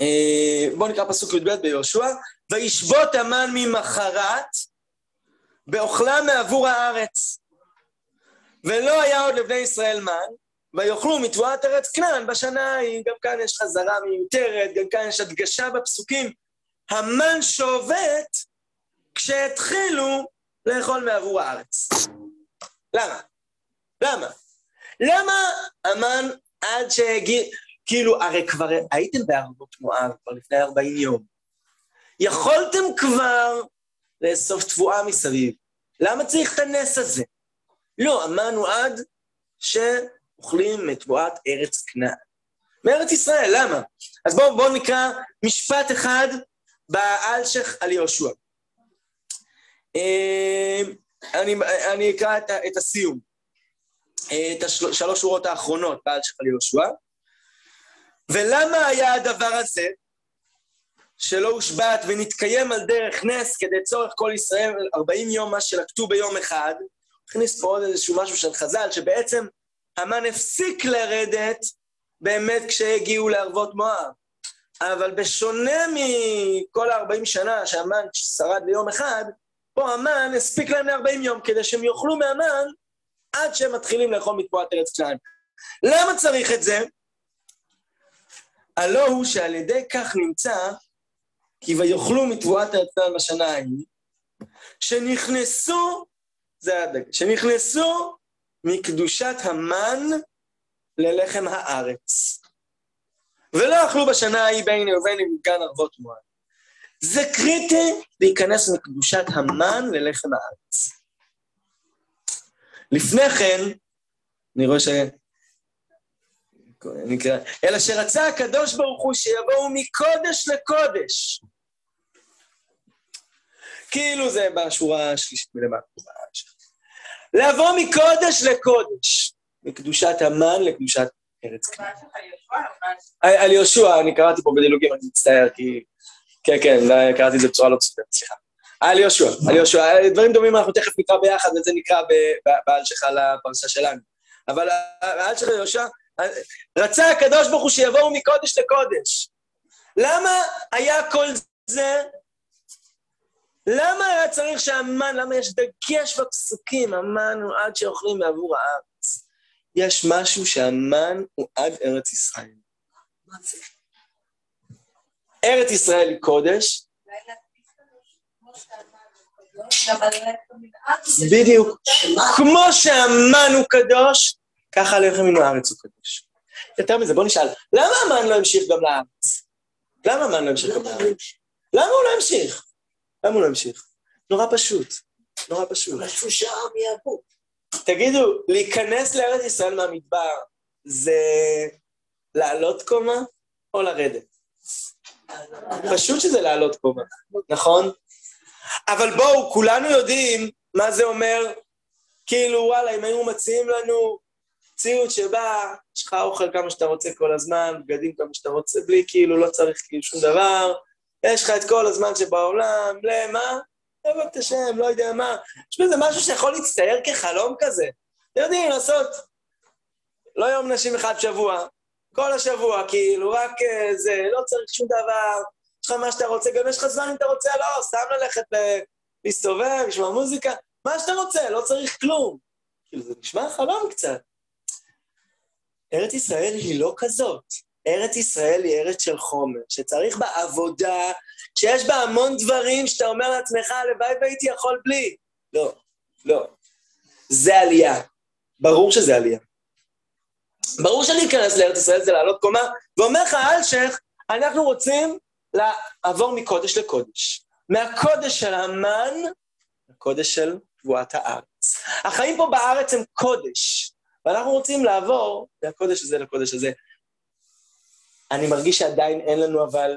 אה, בואו נקרא פסוק י"ב ביהושע, וישבות המן ממחרת באוכלם מעבור הארץ. ולא היה עוד לבני ישראל מן, ויאכלו מתבואת ארץ כנען בשנה ההיא. גם כאן יש חזרה מיותרת, גם כאן יש הדגשה בפסוקים. המן שובת כשהתחילו לאכול מעבור הארץ. למה? למה? למה המן עד שהגיע... כאילו, הרי כבר הייתם בערבות מואב כבר לפני 40 יום. יכולתם כבר לאסוף תבואה מסביב. למה צריך את הנס הזה? לא, הוא עד שאוכלים מתבואת ארץ כנען. מארץ ישראל, למה? אז בואו בוא נקרא משפט אחד באלשך על יהושע. אה, אני, אני אקרא את, את הסיום, אה, את השלוש שורות האחרונות באלשך על יהושע. ולמה היה הדבר הזה שלא הושבת ונתקיים על דרך נס כדי צורך כל ישראל 40 יום מה שלקטו ביום אחד? הכניס פה עוד איזשהו משהו של חז"ל, שבעצם המן הפסיק לרדת באמת כשהגיעו לערבות מואב. אבל בשונה מכל ה-40 שנה שהמן שרד ליום אחד, פה המן הספיק להם ל-40 יום כדי שהם יאכלו מהמן עד שהם מתחילים לאכול מתבואת ארץ כנען. למה צריך את זה? הלא הוא שעל ידי כך נמצא כי ויאכלו מתבואת כנען בשנה ההיא, שנכנסו, זה הדגש, שנכנסו מקדושת המן ללחם הארץ. ולא אכלו בשנה ההיא בין ובין עם גן ערבות מועד. זה קריטי להיכנס מקדושת המן ללחם הארץ. לפני כן, אני רואה. נקרא, אלא שרצה הקדוש ברוך הוא שיבואו מקודש לקודש. כאילו זה בשורה השלישית מלמטה. לבוא מקודש לקודש, מקדושת המן לקדושת ארץ כנען. על יהושע, אני קראתי פה בדילוגים, אני מצטער, כי... כן, כן, קראתי את זה בצורה לא צודקת, סליחה. על יהושע, על יהושע, דברים דומים אנחנו תכף נקרא ביחד, וזה נקרא באלשיך על הפרשה שלנו. אבל האלשיך יהושע, רצה הקדוש ברוך הוא שיבואו מקודש לקודש. למה היה כל זה? למה היה צריך שהמן, למה יש דגש בפסוקים, המן הוא עד שאוכלים מעבור הארץ. יש משהו שהמן הוא עד ארץ ישראל. ארץ ישראל היא קודש. בדיוק. כמו שהמן הוא קדוש, ככה לחם מן הארץ הוא קדוש. יותר מזה, בוא נשאל, למה המן לא המשיך גם לארץ? למה המן לא המשיך גם לארץ? למה הוא לא המשיך? למה הוא לא המשיך? נורא פשוט, נורא פשוט. רצו שהעם יעבור. תגידו, להיכנס לארץ ישראל מהמדבר זה לעלות קומה או לרדת? פשוט שזה לעלות קומה, נכון? אבל בואו, כולנו יודעים מה זה אומר, כאילו, וואלה, אם היו מציעים לנו ציוד שבה, יש לך אוכל כמה שאתה רוצה כל הזמן, בגדים כמה שאתה רוצה, בלי כאילו, לא צריך כאילו שום דבר, יש לך את כל הזמן שבעולם, למה? אוהב את השם, לא יודע מה. יש בזה משהו שיכול להצטייר כחלום כזה. אתם יודעים, לעשות לא יום נשים אחד בשבוע, כל השבוע, כאילו, רק אה, זה, לא צריך שום דבר, יש לך מה שאתה רוצה, גם יש לך זמן אם אתה רוצה, לא, סתם ללכת להסתובב, לשמוע מוזיקה, מה שאתה רוצה, לא צריך כלום. כאילו, זה נשמע חלום קצת. ארץ ישראל היא לא כזאת. ארץ ישראל היא ארץ של חומר, שצריך בה עבודה, שיש בה המון דברים שאתה אומר לעצמך, הלוואי והייתי יכול בלי. לא, לא. זה עלייה. ברור שזה עלייה. ברור שלהיכנס לארץ ישראל זה לעלות קומה, ואומר לך אלשיך, אנחנו רוצים לעבור מקודש לקודש. מהקודש של המן לקודש של תבואת הארץ. החיים פה בארץ הם קודש, ואנחנו רוצים לעבור מהקודש הזה לקודש הזה. אני מרגיש שעדיין אין לנו אבל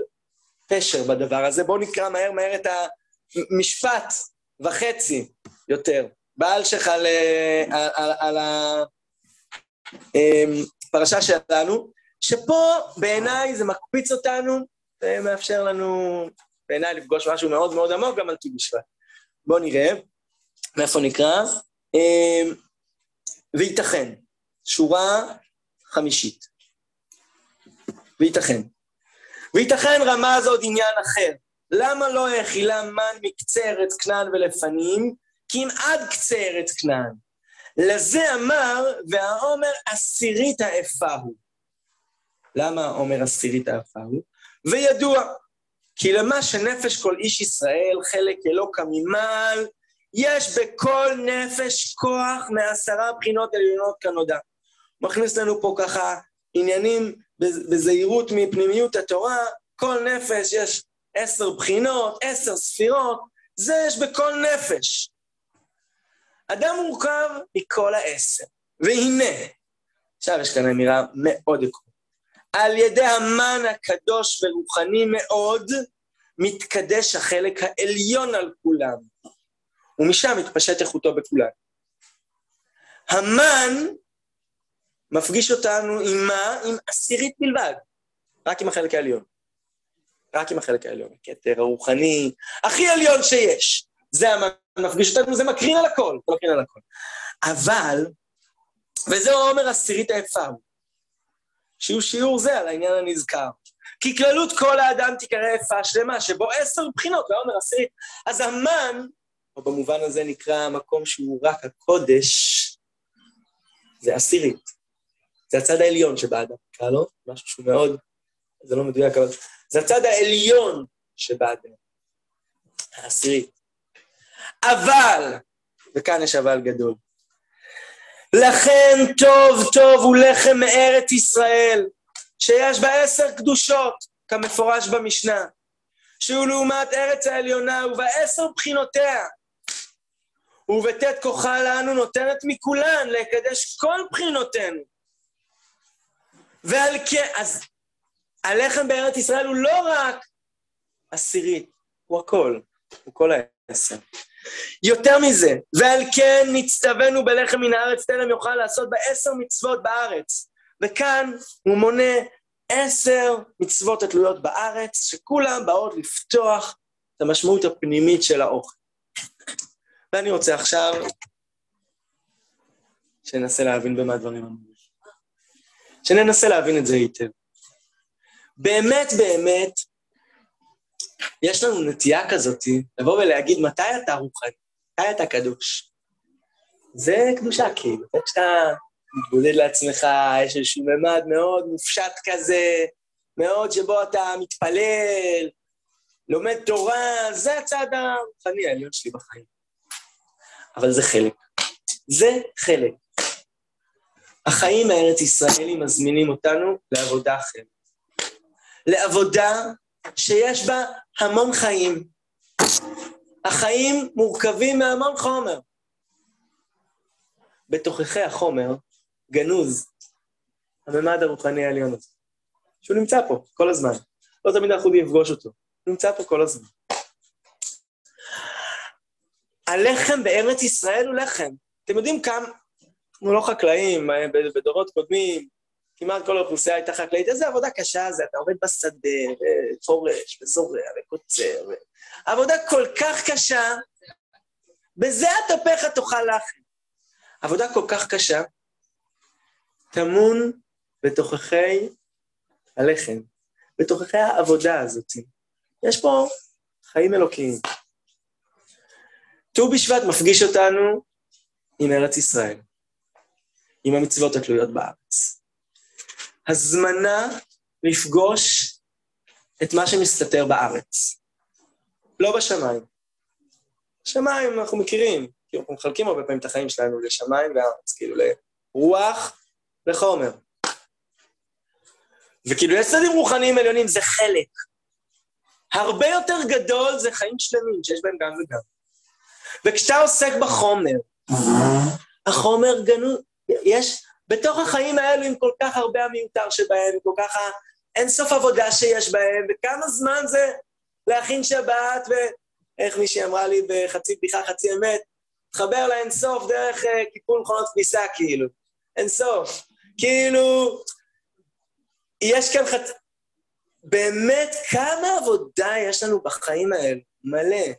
פשר בדבר הזה. בואו נקרא מהר מהר את המשפט וחצי יותר. באלשיך על, על, על, על הפרשה אמ, שלנו, שפה בעיניי זה מקפיץ אותנו ומאפשר לנו בעיניי לפגוש משהו מאוד מאוד עמוק גם על ט"ו בשבט. בואו נראה מאיפה נקרא. אמ, וייתכן, שורה חמישית. וייתכן. וייתכן רמז עוד עניין אחר. למה לא האכילה מן מקצה ארץ כנען ולפנים, כי אם עד קצה ארץ כנען. לזה אמר, והעומר עשירית האפה הוא. למה העומר עשירית האפה הוא? וידוע, כי למה שנפש כל איש ישראל חלק אלוקא ממעל, יש בכל נפש כוח מעשרה בחינות עליונות כנודע. מכניס לנו פה ככה עניינים בזהירות מפנימיות התורה, כל נפש יש עשר בחינות, עשר ספירות, זה יש בכל נפש. אדם מורכב מכל העשר, והנה, עכשיו יש כאן אמירה מאוד עקרונית, על ידי המן הקדוש ורוחני מאוד, מתקדש החלק העליון על כולם, ומשם מתפשט איכותו בכולם. המן מפגיש אותנו עם מה? עם עשירית בלבד, רק עם החלק העליון. רק עם החלק העליון, הכתר הרוחני, הכי עליון שיש. זה מפגיש אותנו, זה מקרין על הכל, זה מקרין על הכל. אבל, וזהו העומר עשירית האפר, שהוא שיעור זה על העניין הנזכר. כי כללות כל האדם תיקרא יפה שלמה, שבו עשר בחינות, והעומר עשירית. אז המן, או במובן הזה נקרא המקום שהוא רק הקודש, זה עשירית. זה הצד העליון שבאדם, נקרא לו, משהו שהוא מאוד, זה לא מדויק, אבל זה הצד העליון שבאדם, העשירית. אבל, וכאן יש אבל גדול, לכן טוב טוב הוא לחם מארץ ישראל, שיש בה עשר קדושות, כמפורש במשנה, שהוא לעומת ארץ העליונה ובעשר בחינותיה. ובתת כוחה לנו נותנת מכולן לקדש כל בחינותינו. ועל כן, אז הלחם בארץ ישראל הוא לא רק עשירית, הוא הכל, הוא כל העשר. יותר מזה, ועל כן נצטווינו בלחם מן הארץ, תלם יוכל לעשות בעשר מצוות בארץ. וכאן הוא מונה עשר מצוות התלויות בארץ, שכולם באות לפתוח את המשמעות הפנימית של האוכל. ואני רוצה עכשיו שננסה להבין במה הדברים אמורים. שננסה להבין את זה היטב. באמת באמת, יש לנו נטייה כזאת לבוא ולהגיד מתי אתה רוחני, מתי אתה קדוש. זה קדושה, כאילו. כשאתה מתבודד לעצמך, יש איזשהו ממד מאוד מופשט כזה, מאוד שבו אתה מתפלל, לומד תורה, זה הצד הרוחני העליון שלי בחיים. אבל זה חלק. זה חלק. החיים הארץ-ישראלים מזמינים אותנו לעבודה אחרת. לעבודה שיש בה המון חיים. החיים מורכבים מהמון חומר. בתוככי החומר גנוז הממד הרוחני העליון הזה, שהוא נמצא פה כל הזמן. לא תמיד אנחנו לפגוש אותו, הוא נמצא פה כל הזמן. הלחם בארץ ישראל הוא לחם. אתם יודעים כמה, אנחנו לא חקלאים, בדורות קודמים, כמעט כל האוכלוסייה הייתה חקלאית, איזה עבודה קשה זה, אתה עובד בשדה, וחורש, וזורע, וקוצר. עבודה כל כך קשה, בזה אטפך תאכל לחם. עבודה כל כך קשה, טמון בתוככי הלחם, בתוככי העבודה הזאת. יש פה חיים אלוקיים. ט"ו בשבט מפגיש אותנו עם ארץ ישראל, עם המצוות התלויות בארץ. הזמנה לפגוש את מה שמסתתר בארץ, לא בשמיים. שמיים אנחנו מכירים, כי אנחנו מחלקים הרבה פעמים את החיים שלנו לשמיים וארץ, כאילו לרוח וחומר. וכאילו יש צדדים רוחניים עליונים, זה חלק. הרבה יותר גדול זה חיים שלמים, שיש בהם גם וגם. וכשאתה עוסק בחומר, החומר גנוז, יש, בתוך החיים האלו עם כל כך הרבה המיותר שבהם, כל כך אין סוף עבודה שיש בהם, וכמה זמן זה להכין שבת, ואיך מישהי אמרה לי בחצי בדיחה, חצי אמת, תחבר לאין סוף דרך uh, קיפול מכונות כביסה, כאילו. אין סוף. כאילו, יש כאן חצ... באמת, כמה עבודה יש לנו בחיים האלו, מלא.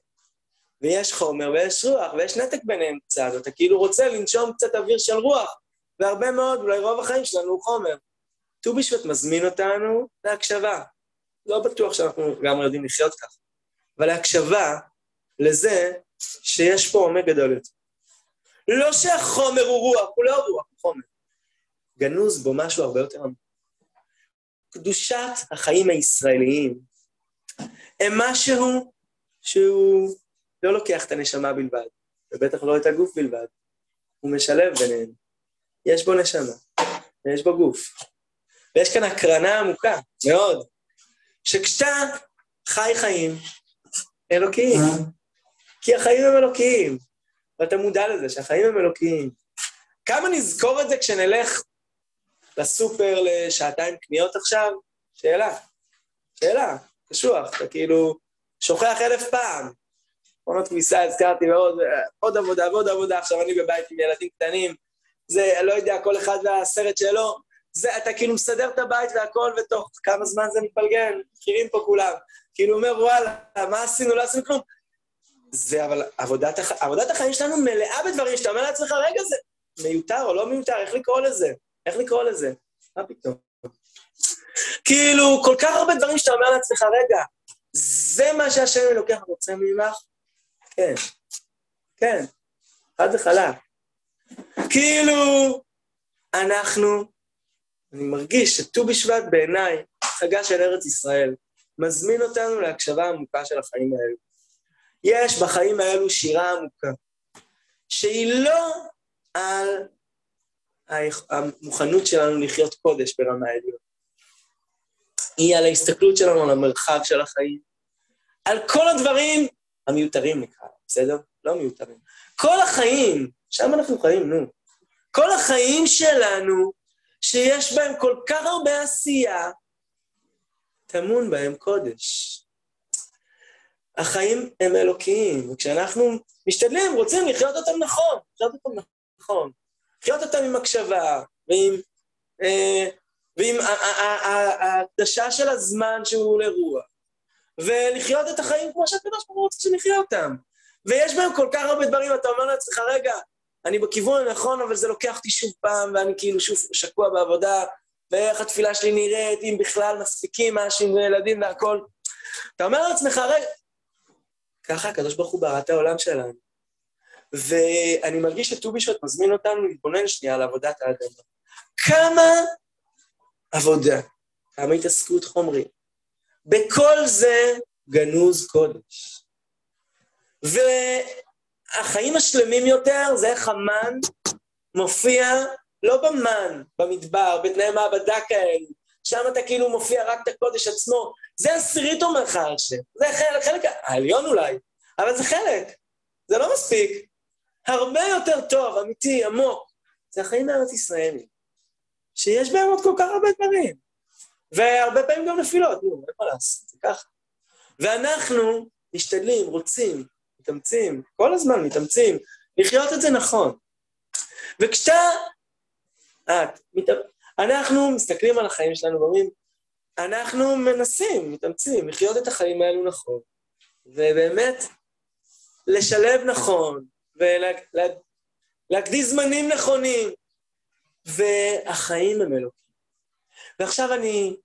ויש חומר ויש רוח, ויש נתק ביניהם קצת, אתה כאילו רוצה לנשום קצת אוויר של רוח, והרבה מאוד, אולי רוב החיים שלנו הוא חומר. ט"ו בשבט מזמין אותנו להקשבה. לא בטוח שאנחנו גם יודעים לחיות ככה, אבל להקשבה לזה שיש פה עומק גדול יותר. לא שהחומר הוא רוח, הוא לא רוח, הוא חומר. גנוז בו משהו הרבה יותר עמוק. קדושת החיים הישראליים הם משהו שהוא לא לוקח את הנשמה בלבד, ובטח לא את הגוף בלבד, הוא משלב ביניהם. יש בו נשמה, ויש בו גוף. ויש כאן הקרנה עמוקה, מאוד, שכשאתה חי חיים אלוקיים, כי החיים הם אלוקיים, ואתה מודע לזה שהחיים הם אלוקיים. כמה נזכור את זה כשנלך לסופר לשעתיים קניות עכשיו? שאלה. שאלה, קשוח, אתה כאילו שוכח אלף פעם. עונות כביסה, הזכרתי מאוד, עוד עבודה ועוד עבודה, עכשיו אני בבית עם ילדים קטנים, זה, לא יודע, כל אחד והסרט שלו, זה, אתה כאילו מסדר את הבית והכל, ותוך כמה זמן זה מתפלגן, מכירים פה כולם. כאילו אומר, וואלה, מה עשינו? לא עשינו כלום. זה, אבל עבודת, הח... עבודת החיים שלנו מלאה בדברים שאתה אומר לעצמך, רגע, זה מיותר או לא מיותר, איך לקרוא לזה? איך לקרוא לזה? מה פתאום? כאילו, כל כך הרבה דברים שאתה אומר לעצמך, רגע, זה מה שהשם אלוקיך רוצה ממך? כן, כן, חד וחלק. כאילו, אנחנו, אני מרגיש שט"ו בשבט בעיניי, חגה של ארץ ישראל, מזמין אותנו להקשבה עמוקה של החיים האלו. יש בחיים האלו שירה עמוקה, שהיא לא על המוכנות שלנו לחיות קודש ברמה העליונה. היא על ההסתכלות שלנו על המרחב של החיים, על כל הדברים המיותרים נקרא, בסדר? לא מיותרים. כל החיים, שם אנחנו חיים, נו. כל החיים שלנו, שיש בהם כל כך הרבה עשייה, טמון בהם קודש. החיים הם אלוקיים, וכשאנחנו משתדלים, רוצים לחיות אותם נכון, לחיות אותם נכון. לחיות אותם עם הקשבה, ועם, אה, ועם ההקדשה של הזמן שהוא לרוח, ולחיות את החיים כמו שהקדוש ברוך הוא רוצה שנחיה אותם. ויש בהם כל כך הרבה דברים, אתה אומר לעצמך, רגע, אני בכיוון הנכון, אבל זה לוקח אותי שוב פעם, ואני כאילו שוב שקוע בעבודה, ואיך התפילה שלי נראית, אם בכלל מספיקים משהו עם ילדים והכול. אתה אומר לעצמך, רגע, ככה הקדוש ברוך הוא ברא את העולם שלנו. ואני מרגיש שט"ו בשבט מזמין אותנו להתבונן שנייה על עבודת האדמה. כמה עבודה, כמה התעסקות חומרית. בכל זה גנוז קודש. והחיים השלמים יותר זה איך המן מופיע לא במן, במדבר, בתנאי מעבדה כאלו, שם אתה כאילו מופיע רק את הקודש עצמו. זה עשירית אומר לך השם, זה חלק, חלק העליון אולי, אבל זה חלק, זה לא מספיק. הרבה יותר טוב, אמיתי, עמוק, זה החיים בארץ ישראל, שיש בהם עוד כל כך הרבה דברים. והרבה פעמים גם נפילות, נו, אין מה לעשות, זה ככה. ואנחנו משתדלים, רוצים, מתאמצים, כל הזמן מתאמצים, לחיות את זה נכון. וכשאתה... את, מת... אנחנו מסתכלים על החיים שלנו ואומרים, אנחנו מנסים, מתאמצים, לחיות את החיים האלו נכון, ובאמת לשלב נכון, ולהקדיש זמנים נכונים, והחיים הם אלוקים. ועכשיו אני...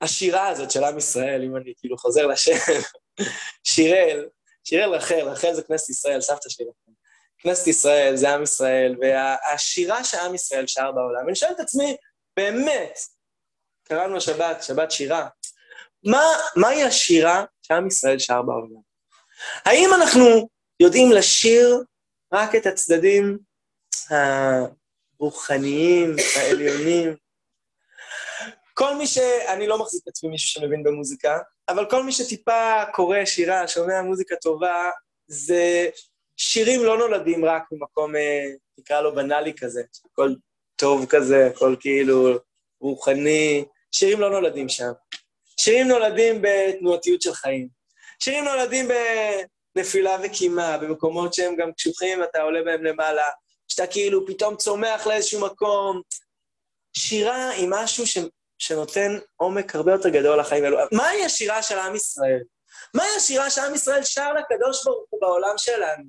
השירה הזאת של עם ישראל, אם אני כאילו חוזר לשם, שיראל, שיראל רחל, רחל זה כנסת ישראל, סבתא שלי רחל. כנסת ישראל זה עם ישראל, והשירה שעם ישראל שר בעולם. אני שואל את עצמי, באמת, קראנו השבת, שבת שירה, מה, מהי השירה שעם ישראל שר בעולם? האם אנחנו יודעים לשיר רק את הצדדים הרוחניים, העליונים? כל מי ש... אני לא מחזיק את עצמי מישהו שמבין במוזיקה, אבל כל מי שטיפה קורא שירה, שומע מוזיקה טובה, זה שירים לא נולדים רק ממקום, אה, נקרא לו בנאלי כזה, הכל טוב כזה, הכל כאילו רוחני, שירים לא נולדים שם. שירים נולדים בתנועתיות של חיים. שירים נולדים בנפילה וקימה, במקומות שהם גם קשוחים ואתה עולה בהם למעלה, שאתה כאילו פתאום צומח לאיזשהו מקום. שירה היא משהו ש... שנותן עומק הרבה יותר גדול לחיים האלו. מהי השירה של עם ישראל? מהי השירה שעם ישראל שר לקדוש ברוך הוא בעולם שלנו?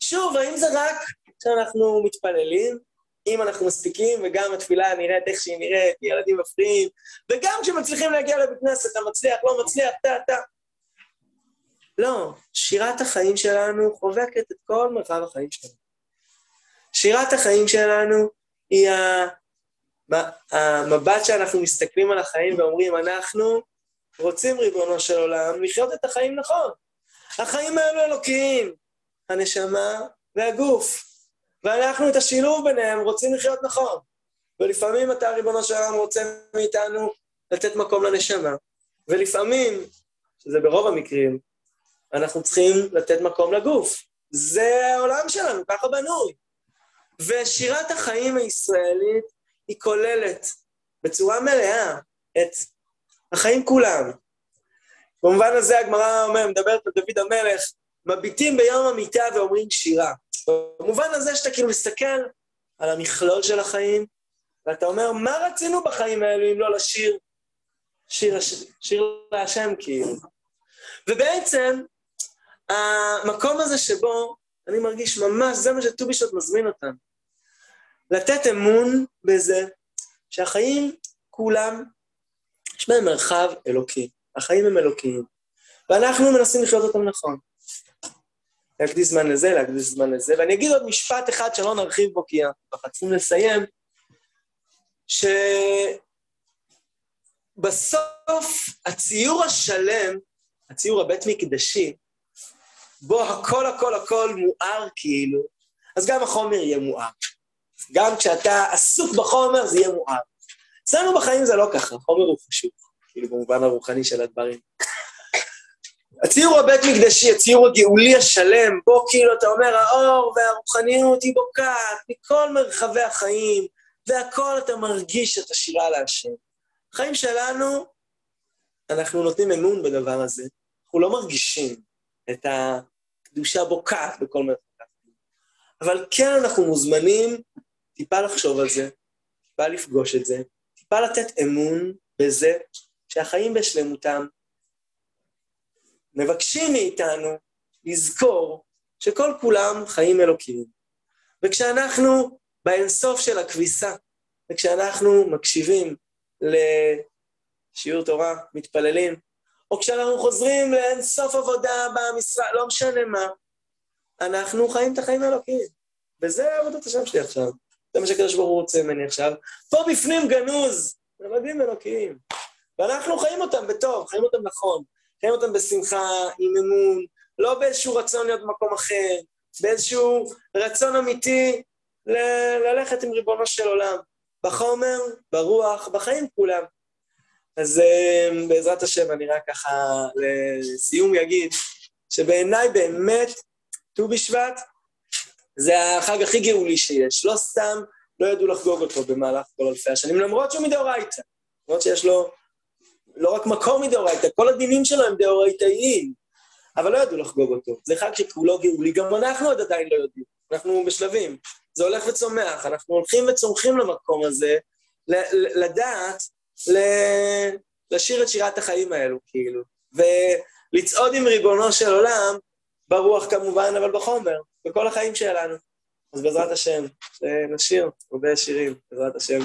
שוב, האם זה רק כשאנחנו מתפללים, אם אנחנו מספיקים, וגם התפילה נראית איך שהיא נראית, ילדים מפריעים, וגם כשמצליחים להגיע לבית כנסת, אתה מצליח, לא מצליח, טה, טה. לא, שירת החיים שלנו חובקת את כל מרחב החיים שלנו. שירת החיים שלנו היא המבט שאנחנו מסתכלים על החיים ואומרים, אנחנו רוצים, ריבונו של עולם, לחיות את החיים נכון. החיים האלו אלוקיים, הנשמה והגוף. ואנחנו את השילוב ביניהם רוצים לחיות נכון. ולפעמים אתה, ריבונו של עולם, רוצה מאיתנו לתת מקום לנשמה. ולפעמים, שזה ברוב המקרים, אנחנו צריכים לתת מקום לגוף. זה העולם שלנו, ככה בנוי. ושירת החיים הישראלית היא כוללת בצורה מלאה את החיים כולם. במובן הזה הגמרא מדברת על דוד המלך, מביטים ביום המיטה ואומרים שירה. במובן הזה שאתה כאילו מסתכל על המכלול של החיים, ואתה אומר, מה רצינו בחיים האלו אם לא לשיר? שיר, שיר להשם כאילו. ובעצם, המקום הזה שבו אני מרגיש ממש, זה מה שט"ו בשבט מזמין אותנו. לתת אמון בזה שהחיים כולם, יש בהם מרחב אלוקי. החיים הם אלוקיים. ואנחנו מנסים לחיות אותם נכון. להקדיש זמן לזה, להקדיש זמן לזה. ואני אגיד עוד משפט אחד שלא נרחיב בו, כי אנחנו צריכים לסיים, שבסוף הציור השלם, הציור הבית מקדשי, בו הכל הכל הכל מואר כאילו, אז גם החומר יהיה מואר. גם כשאתה עסוק בחומר זה יהיה מואר. אצלנו בחיים זה לא ככה, חומר הוא חשוב, כאילו במובן הרוחני של הדברים. הציור הבית מקדשי, הציור הגאולי השלם, בו כאילו אתה אומר, האור והרוחניות היא בוקעת מכל מרחבי החיים, והכל אתה מרגיש את השירה להשם. החיים שלנו, אנחנו נותנים אמון בדבר הזה, אנחנו לא מרגישים את הקדושה בוקעת בכל מרחבי החיים. אבל כן אנחנו מוזמנים טיפה לחשוב על זה, טיפה לפגוש את זה, טיפה לתת אמון בזה שהחיים בשלמותם מבקשים מאיתנו לזכור שכל כולם חיים אלוקיים. וכשאנחנו באינסוף של הכביסה, וכשאנחנו מקשיבים לשיעור תורה, מתפללים, או כשאנחנו חוזרים לאינסוף עבודה במשרד, לא משנה מה, אנחנו חיים את החיים האלוקיים. וזה עבודת השם שלי עכשיו. זה מה שהקדוש ברוך הוא רוצה ממני עכשיו. פה בפנים גנוז, ילדים אלוקיים. ואנחנו חיים אותם בטוב, חיים אותם נכון. חיים אותם בשמחה, עם אמון, לא באיזשהו רצון להיות במקום אחר, באיזשהו רצון אמיתי ל- ללכת עם ריבונו של עולם. בחומר, ברוח, בחיים כולם. אז אה, בעזרת השם אני רק ככה לסיום אגיד שבעיניי באמת ט"ו בשבט זה החג הכי גאולי שיש. לא סתם לא ידעו לחגוג אותו במהלך כל אלפי השנים, למרות שהוא מדאורייתא. למרות שיש לו לא רק מקום מדאורייתא, כל הדינים שלו הם דאורייתאיים, אבל לא ידעו לחגוג אותו. זה חג שכולו גאולי, גם אנחנו עוד עדיין לא יודעים, אנחנו בשלבים. זה הולך וצומח, אנחנו הולכים וצומחים למקום הזה, לדעת, לשיר את שירת החיים האלו, כאילו, ולצעוד עם ריבונו של עולם, ברוח כמובן, אבל בחומר, בכל החיים שלנו. אז בעזרת השם, נשיר הרבה שירים, בעזרת השם.